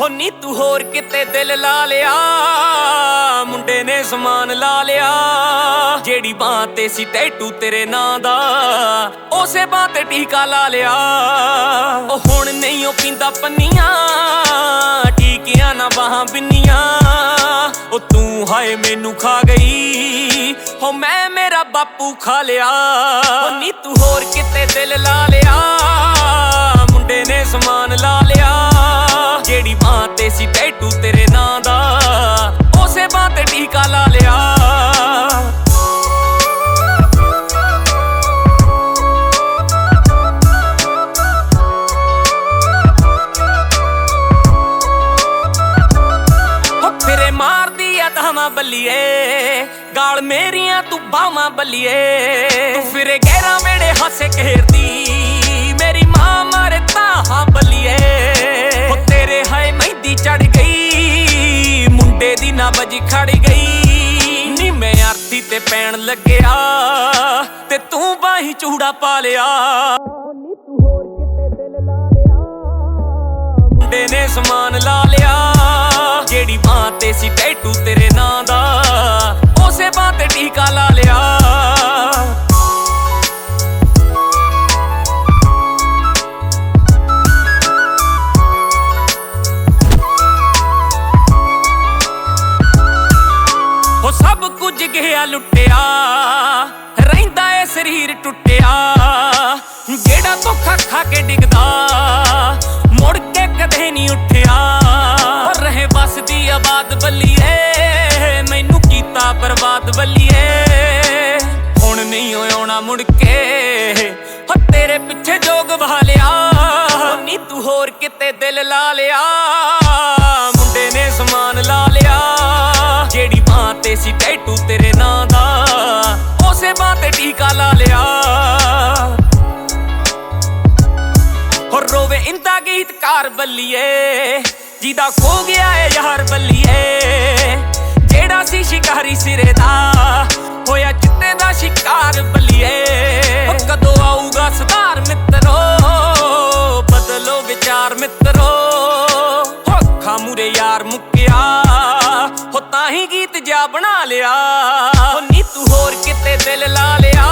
ਹੋ ਨੀ ਤੂੰ ਹੋਰ ਕਿਤੇ ਦਿਲ ਲਾ ਲਿਆ। ਮੁੰਡੇ ਨੇ ਸਮਾਨ ਲਾ ਲਿਆ। ਜਿਹੜੀ ਬਾਹ ਤੇ ਸੀ ਟੈਟੂ ਤੇਰੇ ਨਾਂ ਦਾ, ਉਸੇ ਬਾਹ ਤੇ ਟੀਕਾ ਲਾ ਲਿਆ। ਉਹ ਹੁਣ ਨਹੀਂ, ਉਹ ਪੀਂਦਾ ਪੰਨੀਆਂ। ਟੀਕਿਆਂ ਨਾ ਬਾਹਾਂ ਬਿੰਨੀਆਂ। ਉਹ ਤੂੰ ਹਾਏ ਮੈਨੂੰ ਖਾ ਗਈ। ਹੋ ਮੈਂ ਮੇਰਾ ਬਾਪੂ ਖਾ ਲਿਆ। ਉਹ ਨੀ ਤੂੰ ਹੋਰ ਕਿਤੇ ਦਿਲ ਲਾ ਲਿਆ। ਮੁੰਡੇ ਨੇ ਸਮਾਨ ਸੀ ਟੈਟੂ ਤੇਰੇ ਨਾਂ ਦਾ, ਉਸੇ ਬਾਹ ਤੇ ਟੀਕਾ ਲਾ ਲਿਆ। ਹੋ ਫਿਰੇ ਮਾਰਦੀ ਆ ਧਾਵਾਂ ਬੱਲੀਏ, ਗਾਲ ਮੇਰੀਆਂ ਤੂੰ ਬਾਵਾਂ ਬੱਲੀਏ। ਤੂੰ ਫਿਰੇ ਗਹਿਰਾ ਵੇੜੇ ਹਾਸੇ ਘੇਰਦੀ ਦੀ ਨਾ ਬਜੀ ਖੜ ਗਈ। ਨੀ ਮੈਂ ਆਰਤੀ ਤੇ ਪੈਣ ਲੱਗਿਆ ਤੇ ਤੂੰ ਬਾਹੀ ਚੂੜਾ ਪਾ ਲਿਆ। ਨੀ ਤੂੰ ਹੋਰ ਕਿਤੇ ਦਿਲ ਲਾ ਲਿਆ। ਮੁੰਡੇ ਨੇ ਸਮਾਨ ਲਾ ਲਿਆ। ਕੁਝ ਗਿਆ ਲੁੱਟਿਆ, ਰਹਿੰਦਾ ਏ ਸਰੀਰ ਟੁੱਟਿਆ। ਜਿਹੜਾ ਧੋਖਾ ਖਾ ਕੇ ਡਿੱਗਦਾ, ਮੁੜ ਕੇ ਕਦੇ ਨਹੀਂ ਉੱਠਿਆ। ਹੋ ਰਹੇ ਬਸ ਦੀ ਆਬਾਦ ਬੱਲੀਏ ਮੈਨੂੰ ਕੀਤਾ ਬਰਬਾਦ ਬੱਲੀਏ ਹੁਣ ਨਹੀਂ ਆਉਣਾ ਮੁੜ ਕੇ, ਹੋ ਤੇਰੇ ਪਿੱਛੇ ਜੋਗ ਵਹਾ ਲਿਆ। ਨੀ ਤੂੰ ਹੋਰ ਕਿਤੇ ਦਿਲ ਲਾ ਲਿਆ। ਮੁੰਡੇ ਨੇ ਸਮਾਨ ਲਾ ਲਿਆ। ਜਿਹੜੀ ਬਾਹ ਤੇ ਸੀ ਟੈਟੂ ਤੇਰੇ ਗੀਤਕਾਰ ਬੱਲੀਏ, ਜਿਹਦਾ ਖੋ ਗਿਆ ਏ ਯਾਰ ਬੱਲੀਏ। ਜਿਹੜਾ ਸੀ ਸ਼ਿਕਾਰੀ ਸਿਰੇ ਦਾ, ਹੋਇਆ ਚਿੱਟੇ ਦਾ ਸ਼ਿਕਾਰ ਬੱਲੀਏ। ਉਹ ਕਦੋਂ ਆਊਗਾ ਸੁਧਾਰ ਮਿੱਤਰੋ, ਬਦਲੋ ਵਿਚਾਰ ਮਿੱਤਰੋ। ਹੋ ਅੱਖਾਂ ਮੂਰੇ ਯਾਰ ਮੁੱਕਿਆ ਹੋ ਤਾਂ ਹੀ ਗੀਤ ਜਾ ਬਣਾ ਲਿਆ। ਹੋ ਨੀ ਤੂੰ ਹੋਰ ਕਿਤੇ ਦਿਲ ਲਾ ਲਿਆ।